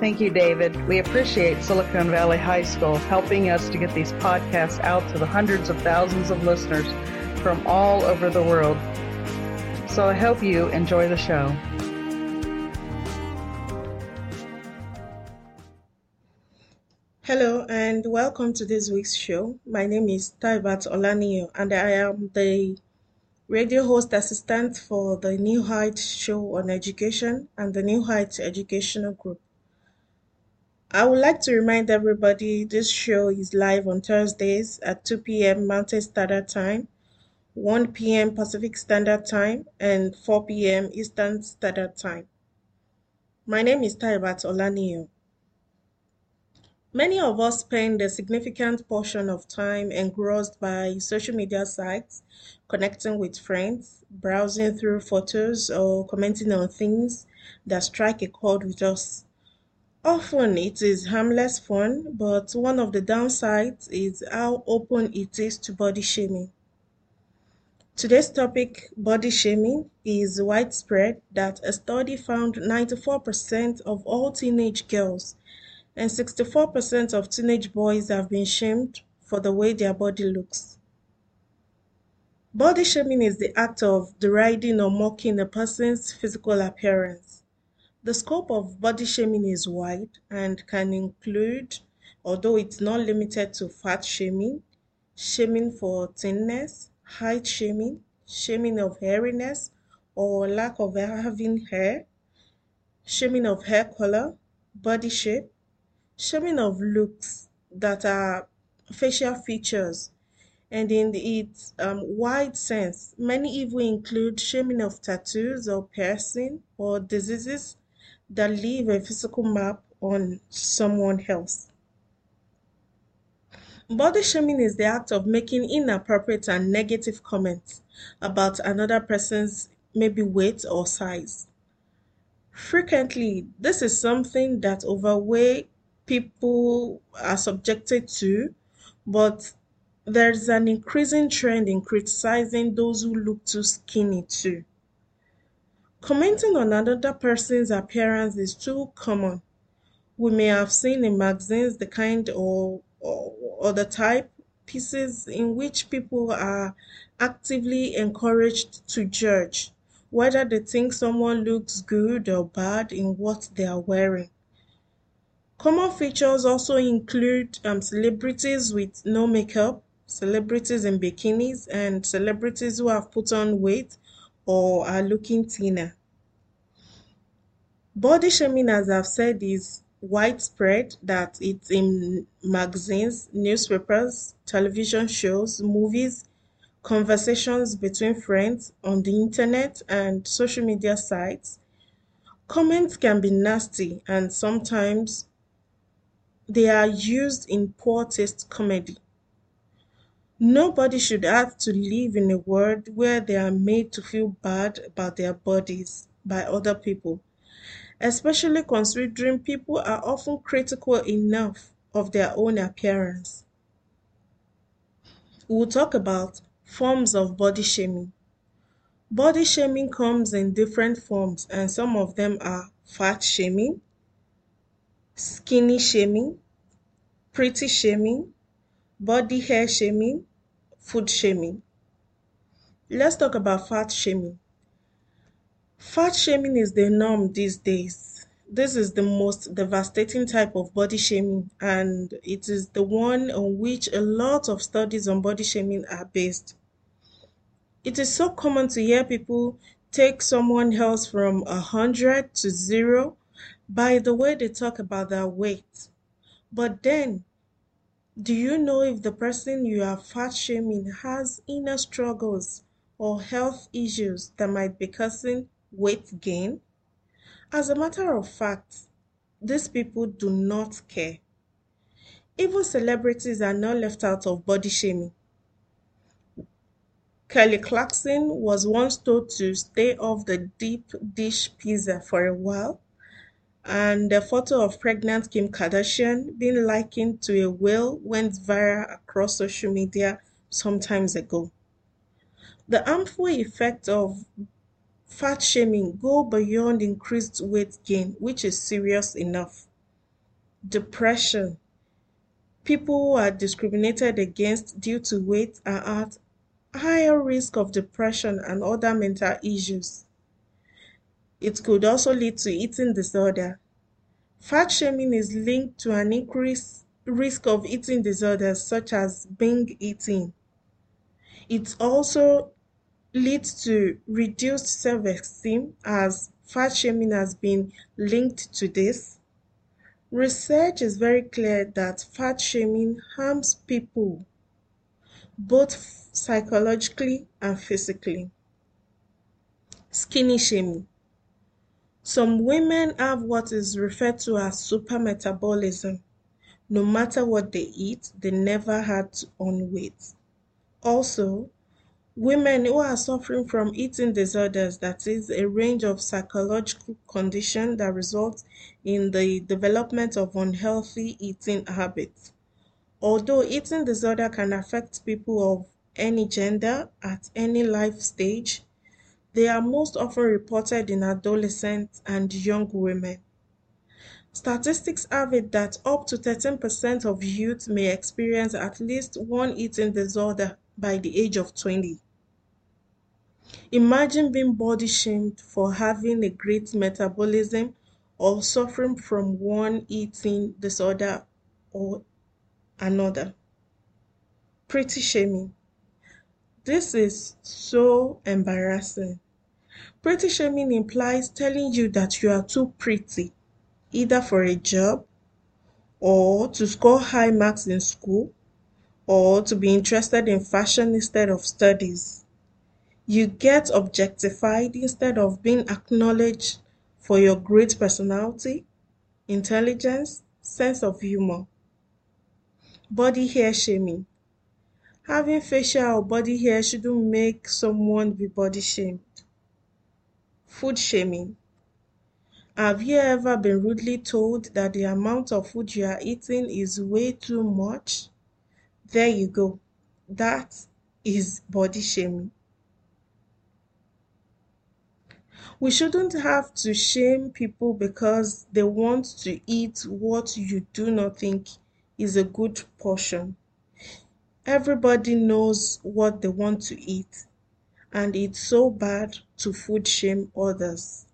Thank you, David. We appreciate Silicon Valley High School helping us to get these podcasts out to the hundreds of thousands of listeners from all over the world. So I hope you enjoy the show. Hello and welcome to this week's show. My name is Taibat Olaniyan and I am the radio host assistant for the New Heights show on education and the New Heights Educational Group. I would like to remind everybody this show is live on Thursdays at 2 p.m. Mountain Standard Time, 1 p.m. Pacific Standard Time, and 4 p.m. Eastern Standard Time. My name is Taibat Olaniyan. Many of us spend a significant portion of time engrossed by social media sites, connecting with friends, browsing through photos, or commenting on things that strike a chord with us. Often it is harmless fun, but one of the downsides is how open it is to body shaming. Today's topic, body shaming, is widespread that a study found 94% of all teenage girls and 64% of teenage boys have been shamed for the way their body looks. Body shaming is the act of deriding or mocking a person's physical appearance. The scope of body shaming is wide and can include, although it's not limited to fat shaming, shaming for thinness, height shaming, shaming of hairiness or lack of having hair, shaming of hair color, body shape, shaming of looks that are facial features, and in its um, wide sense, many even include shaming of tattoos or piercing or diseases that leave a physical map on someone else. Body shaming is the act of making inappropriate and negative comments about another person's maybe weight or size. Frequently, this is something that overweight people are subjected to, but there's an increasing trend in criticizing those who look too skinny too. Commenting on another person's appearance is too common. We may have seen in magazines the kind or, or, or the type pieces in which people are actively encouraged to judge whether they think someone looks good or bad in what they are wearing. Common features also include um, celebrities with no makeup, celebrities in bikinis, and celebrities who have put on weight or are looking thinner. Body shaming, as I've said, is widespread that it's in magazines, newspapers, television shows, movies, conversations between friends on the internet and social media sites. Comments can be nasty and sometimes they are used in poor taste comedy. Nobody should have to live in a world where they are made to feel bad about their bodies by other people, especially considering people are often critical enough of their own appearance. We'll talk about forms of body shaming. Body shaming comes in different forms, and some of them are fat shaming, skinny shaming, pretty shaming, body hair shaming, food shaming. Let's talk about fat shaming. Fat shaming is the norm these days. This is the most devastating type of body shaming, and it is the one on which a lot of studies on body shaming are based. It is so common to hear people take someone else from a hundred to zero by the way they talk about their weight. But then, do you know if the person you are fat shaming has inner struggles or health issues that might be causing weight gain? As a matter of fact, these people do not care. Even celebrities are not left out of body shaming. Kelly Clarkson was once told to stay off the deep dish pizza for a while, and the photo of pregnant Kim Kardashian being likened to a whale went viral across social media some times ago. The harmful effect of fat shaming go beyond increased weight gain, which is serious enough. Depression. People who are discriminated against due to weight are at higher risk of depression and other mental issues. It could also lead to eating disorder. Fat shaming is linked to an increased risk of eating disorders such as binge eating. It also leads to reduced self-esteem as fat shaming has been linked to this. Research is very clear that fat shaming harms people both psychologically and physically. Skinny shaming. Some women have what is referred to as super metabolism. No matter what they eat, they never had to on weight. Also, Women who are suffering from eating disorders, that is, a range of psychological conditions that result in the development of unhealthy eating habits. Although eating disorder can affect people of any gender at any life stage, they are most often reported in adolescents and young women. Statistics have it that up to 13% of youth may experience at least one eating disorder by the age of 20. Imagine being body shamed for having a great metabolism or suffering from one eating disorder or another. Pretty shaming. This is so embarrassing. Pretty shaming implies telling you that you are too pretty, either for a job, or to score high marks in school, or to be interested in fashion instead of studies. You get objectified instead of being acknowledged for your great personality, intelligence, sense of humor. Body hair shaming. Having facial or body hair shouldn't make someone be body shamed. Food shaming. Have you ever been rudely told that the amount of food you are eating is way too much? There you go. That is body shaming. We shouldn't have to shame people because they want to eat what you do not think is a good portion. Everybody knows what they want to eat, and it's so bad to food shame others.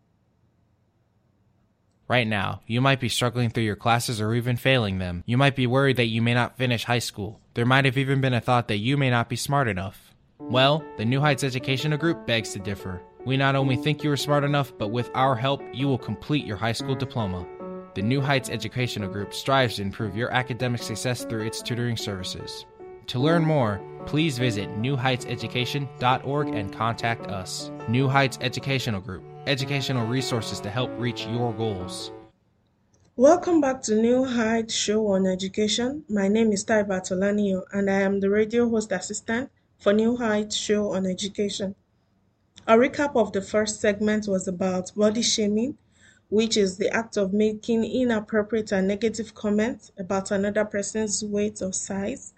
Right now, you might be struggling through your classes or even failing them. You might be worried that you may not finish high school. There might have even been a thought that you may not be smart enough. Well, the New Heights Educational Group begs to differ. We not only think you are smart enough, but with our help, you will complete your high school diploma. The New Heights Educational Group strives to improve your academic success through its tutoring services. To learn more, please visit newheightseducation.org and contact us. New Heights Educational Group, educational resources to help reach your goals. Welcome back to New Heights Show on Education. My name is Tai Bartolani, and I am the radio host assistant for New Heights Show on Education. A recap of the first segment was about body shaming, which is the act of making inappropriate and negative comments about another person's weight or size.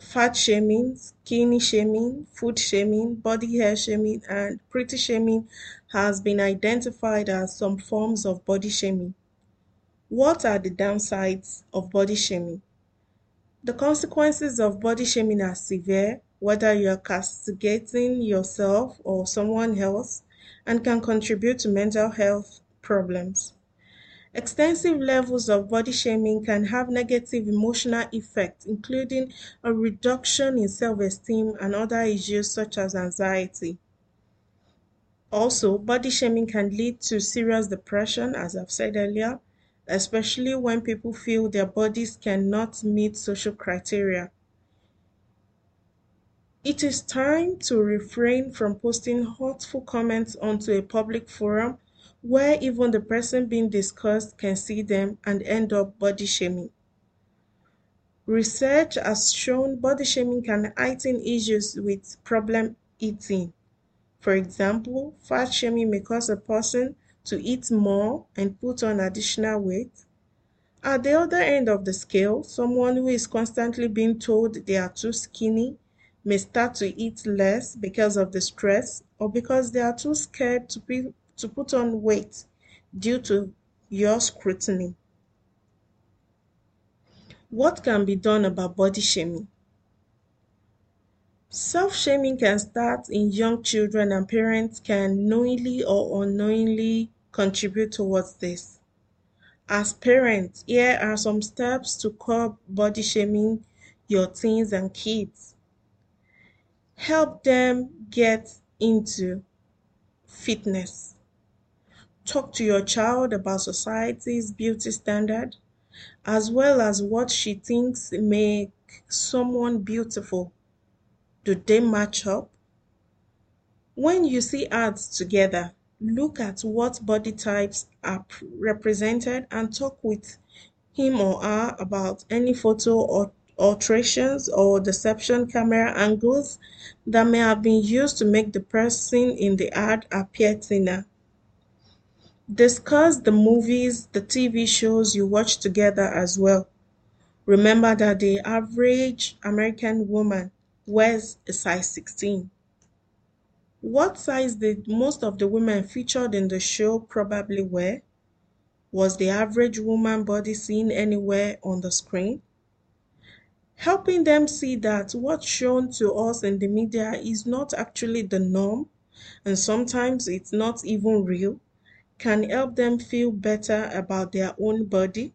Fat shaming, skinny shaming, food shaming, body hair shaming, and pretty shaming has been identified as some forms of body shaming. What are the downsides of body shaming? The consequences of body shaming are severe whether you're castigating yourself or someone else, and can contribute to mental health problems. Extensive levels of body shaming can have negative emotional effects, including a reduction in self esteem and other issues such as anxiety. Also, body shaming can lead to serious depression, as I've said earlier, especially when people feel their bodies cannot meet social criteria. It is time to refrain from posting hurtful comments onto a public forum where even the person being discussed can see them and end up body shaming. Research has shown body shaming can heighten issues with problem eating. For example, fat shaming may cause a person to eat more and put on additional weight. At the other end of the scale, someone who is constantly being told they are too skinny may start to eat less because of the stress or because they are too scared to, be, to put on weight due to your scrutiny. What can be done about body shaming? Self shaming can start in young children, and parents can knowingly or unknowingly contribute towards this. As parents, here are some steps to curb body shaming your teens and kids. Help them get into fitness. Talk to your child about society's beauty standard as well as what she thinks make someone beautiful. Do they match up? When you see ads together, look at what body types are represented and talk with him or her about any photo or alterations or deception camera angles that may have been used to make the person in the ad appear thinner. Discuss the movies, the TV shows you watch together as well. Remember that the average American woman wears a size 16. What size did most of the women featured in the show probably wear? Was the average woman body seen anywhere on the screen? Helping them see that what's shown to us in the media is not actually the norm, and sometimes it's not even real, can help them feel better about their own body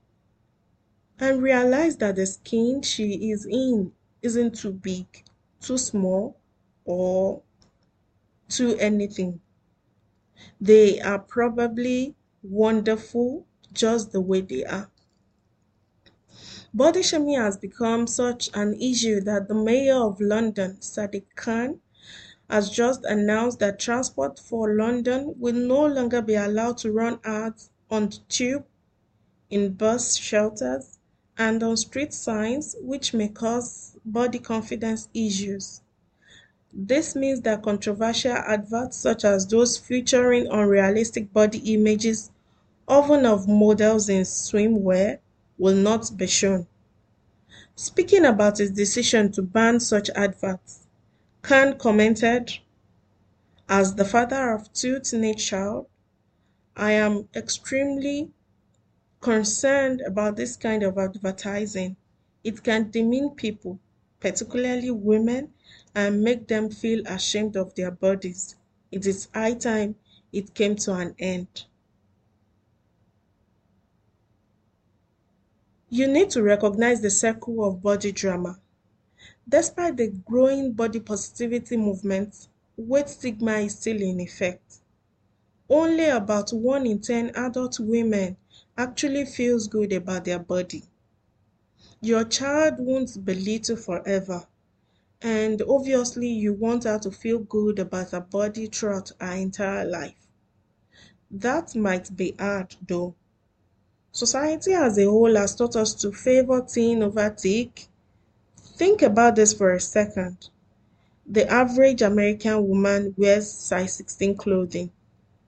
and realize that the skin she is in isn't too big, too small, or too anything. They are probably wonderful just the way they are. Body shaming has become such an issue that the mayor of London, Sadiq Khan, has just announced that Transport for London will no longer be allowed to run ads on the tube, in bus shelters, and on street signs, which may cause body confidence issues. This means that controversial adverts, such as those featuring unrealistic body images, often of models in swimwear, will not be shown. Speaking about his decision to ban such adverts, Khan commented, As the father of two teenage children, I am extremely concerned about this kind of advertising. It can demean people, particularly women, and make them feel ashamed of their bodies. It is high time it came to an end. You need to recognize the circle of body drama. Despite the growing body positivity movement, weight stigma is still in effect. Only about 1 in 10 adult women actually feels good about their body. Your child won't be little forever, and obviously you want her to feel good about her body throughout her entire life. That might be hard though. Society as a whole has taught us to favor thin over thick, Think about this for a second. The average American woman wears size 16 clothing,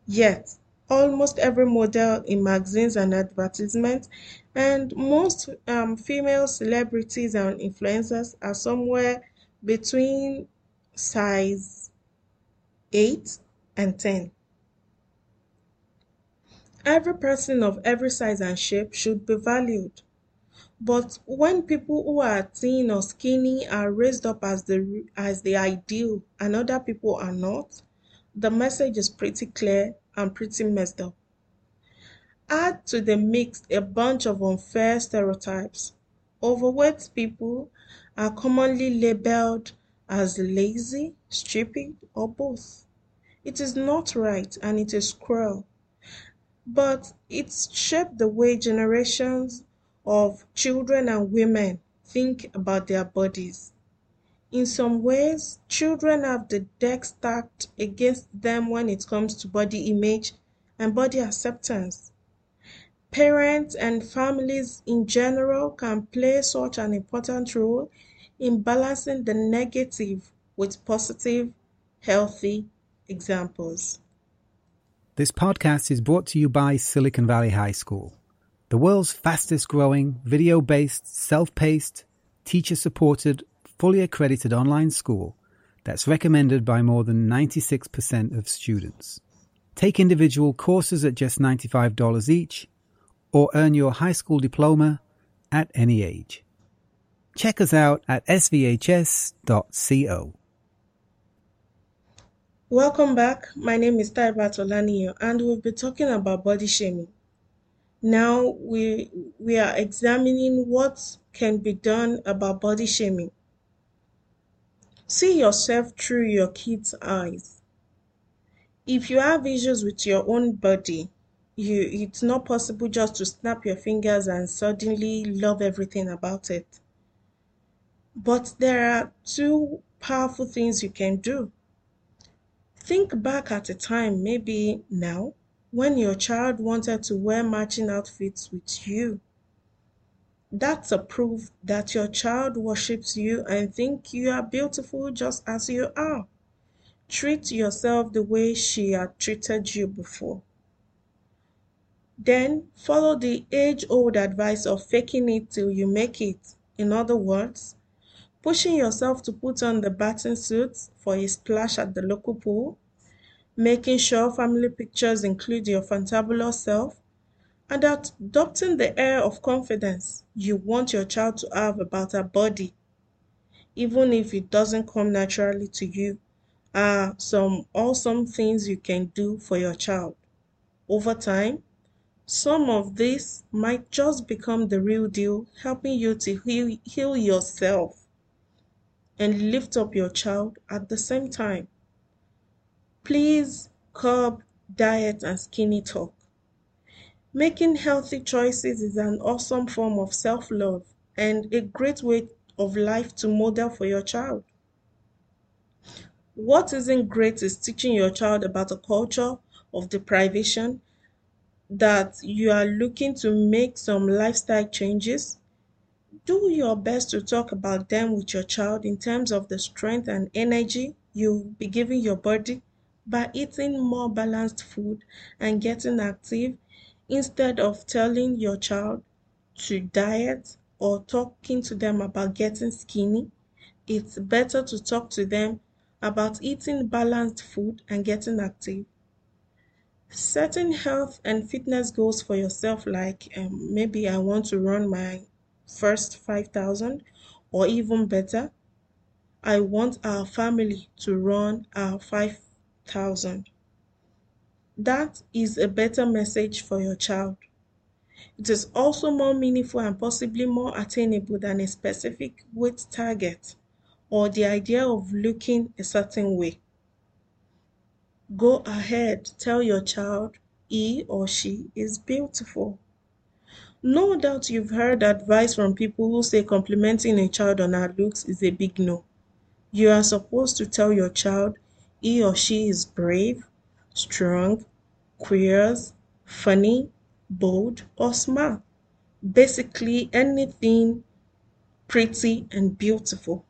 yet almost every model in magazines and advertisements and most um, female celebrities and influencers are somewhere between size 8 and 10. Every person of every size and shape should be valued. But when people who are thin or skinny are raised up as the as the ideal and other people are not, the message is pretty clear and pretty messed up. Add to the mix a bunch of unfair stereotypes. Overweight people are commonly labeled as lazy, stupid, or both. It is not right and it is cruel. But it's shaped the way generations of children and women think about their bodies. In some ways, children have the deck stacked against them when it comes to body image and body acceptance. Parents and families in general can play such an important role in balancing the negative with positive, healthy examples. This podcast is brought to you by Silicon Valley High School, the world's fastest growing, video based, self paced, teacher supported, fully accredited online school that's recommended by more than 96% of students. Take individual courses at just $95 each or earn your high school diploma at any age. Check us out at svhs.co. Welcome back. My name is Taibat Olaniyan and we'll be talking about body shaming. Now we we are examining what can be done about body shaming. See yourself through your kid's eyes. If you have issues with your own body, you it's not possible just to snap your fingers and suddenly love everything about it. But there are two powerful things you can do. Think back at a time, maybe now, when your child wanted to wear matching outfits with you. That's a proof that your child worships you and think you are beautiful just as you are. Treat yourself the way she had treated you before. Then follow the age old advice of faking it till you make it. In other words, pushing yourself to put on the bathing suit for a splash at the local pool, making sure family pictures include your fantabulous self, and adopting the air of confidence you want your child to have about her body, even if it doesn't come naturally to you, are some awesome things you can do for your child. Over time, some of this might just become the real deal, helping you to heal, heal yourself and lift up your child at the same time. Please curb diet and skinny talk. Making healthy choices is an awesome form of self love and a great way of life to model for your child. What isn't great is teaching your child about a culture of deprivation that you are looking to make some lifestyle changes, do your best to talk about them with your child in terms of the strength and energy you'll be giving your body by eating more balanced food and getting active instead of telling your child to diet or talking to them about getting skinny. It's better to talk to them about eating balanced food and getting active setting health and fitness goals for yourself like um, maybe i want to run my first 5000 or even better i want our family to run our 5000 that is a better message for your child it is also more meaningful and possibly more attainable than a specific weight target or the idea of looking a certain way Go ahead, tell your child he or she is beautiful. No doubt you've heard advice from people who say complimenting a child on her looks is a big no. You are supposed to tell your child he or she is brave, strong, queers, funny, bold, or smart. Basically, anything pretty and beautiful.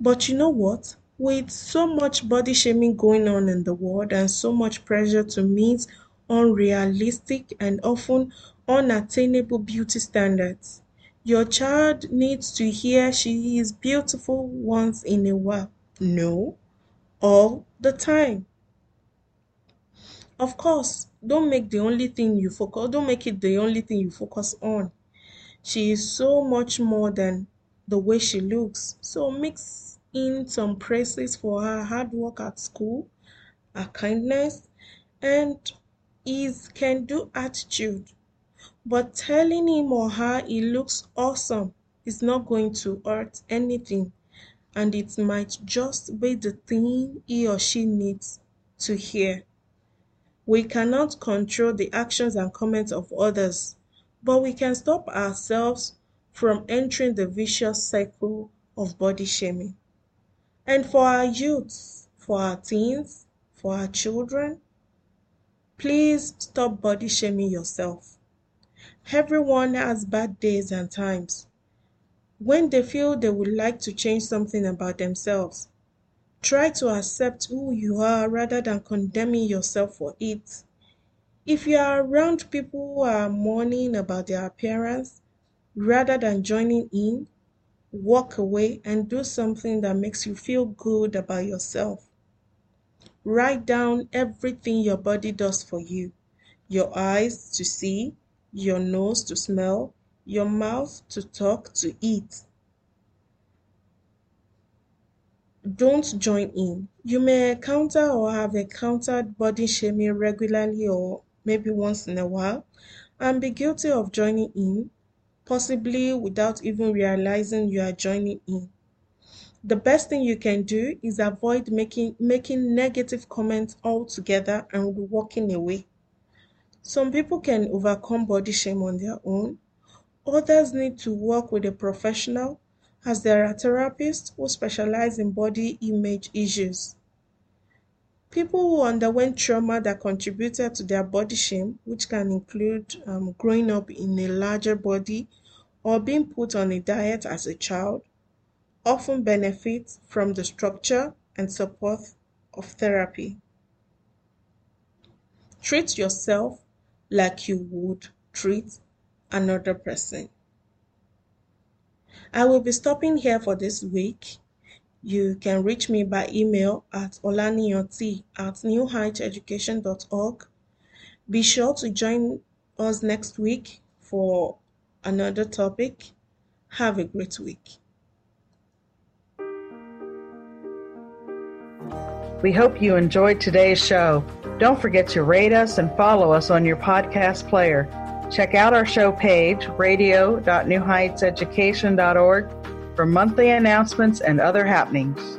But you know what? With so much body shaming going on in the world and so much pressure to meet unrealistic and often unattainable beauty standards, your child needs to hear she is beautiful once in a while. No, all the time. Of course, don't make the only thing you focus don't make it the only thing you focus on. She is so much more than the way she looks. So mix in some praises for her hard work at school, her kindness, and his can do attitude. But telling him or her he looks awesome is not going to hurt anything, and it might just be the thing he or she needs to hear. We cannot control the actions and comments of others, but we can stop ourselves from entering the vicious cycle of body shaming. And for our youths, for our teens, for our children, Please stop body shaming yourself. Everyone has bad days and times. When they feel they would like to change something about themselves, try to accept who you are rather than condemning yourself for it. If you are around people who are mourning about their appearance, rather than joining in, walk away and do something that makes you feel good about yourself. Write down everything your body does for you your eyes to see, your nose to smell, your mouth to talk, to eat. Don't join in. You may encounter or have encountered body shaming regularly or maybe once in a while and be guilty of joining in, possibly without even realizing you are joining in. The best thing you can do is avoid making making negative comments altogether and walking away. Some people can overcome body shame on their own, Others need to work with a professional as there are therapists who specialize in body image issues. People who underwent trauma that contributed to their body shame, which can include um, growing up in a larger body or being put on a diet as a child, often benefit from the structure and support of therapy. Treat yourself like you would treat another person. I will be stopping here for this week. You can reach me by email at olaniyoti at newheighteducation.org. Be sure to join us next week for another topic. Have a great week. We hope you enjoyed today's show. Don't forget to rate us and follow us on your podcast player. Check out our show page, radio.newheightseducation.org, for monthly announcements and other happenings.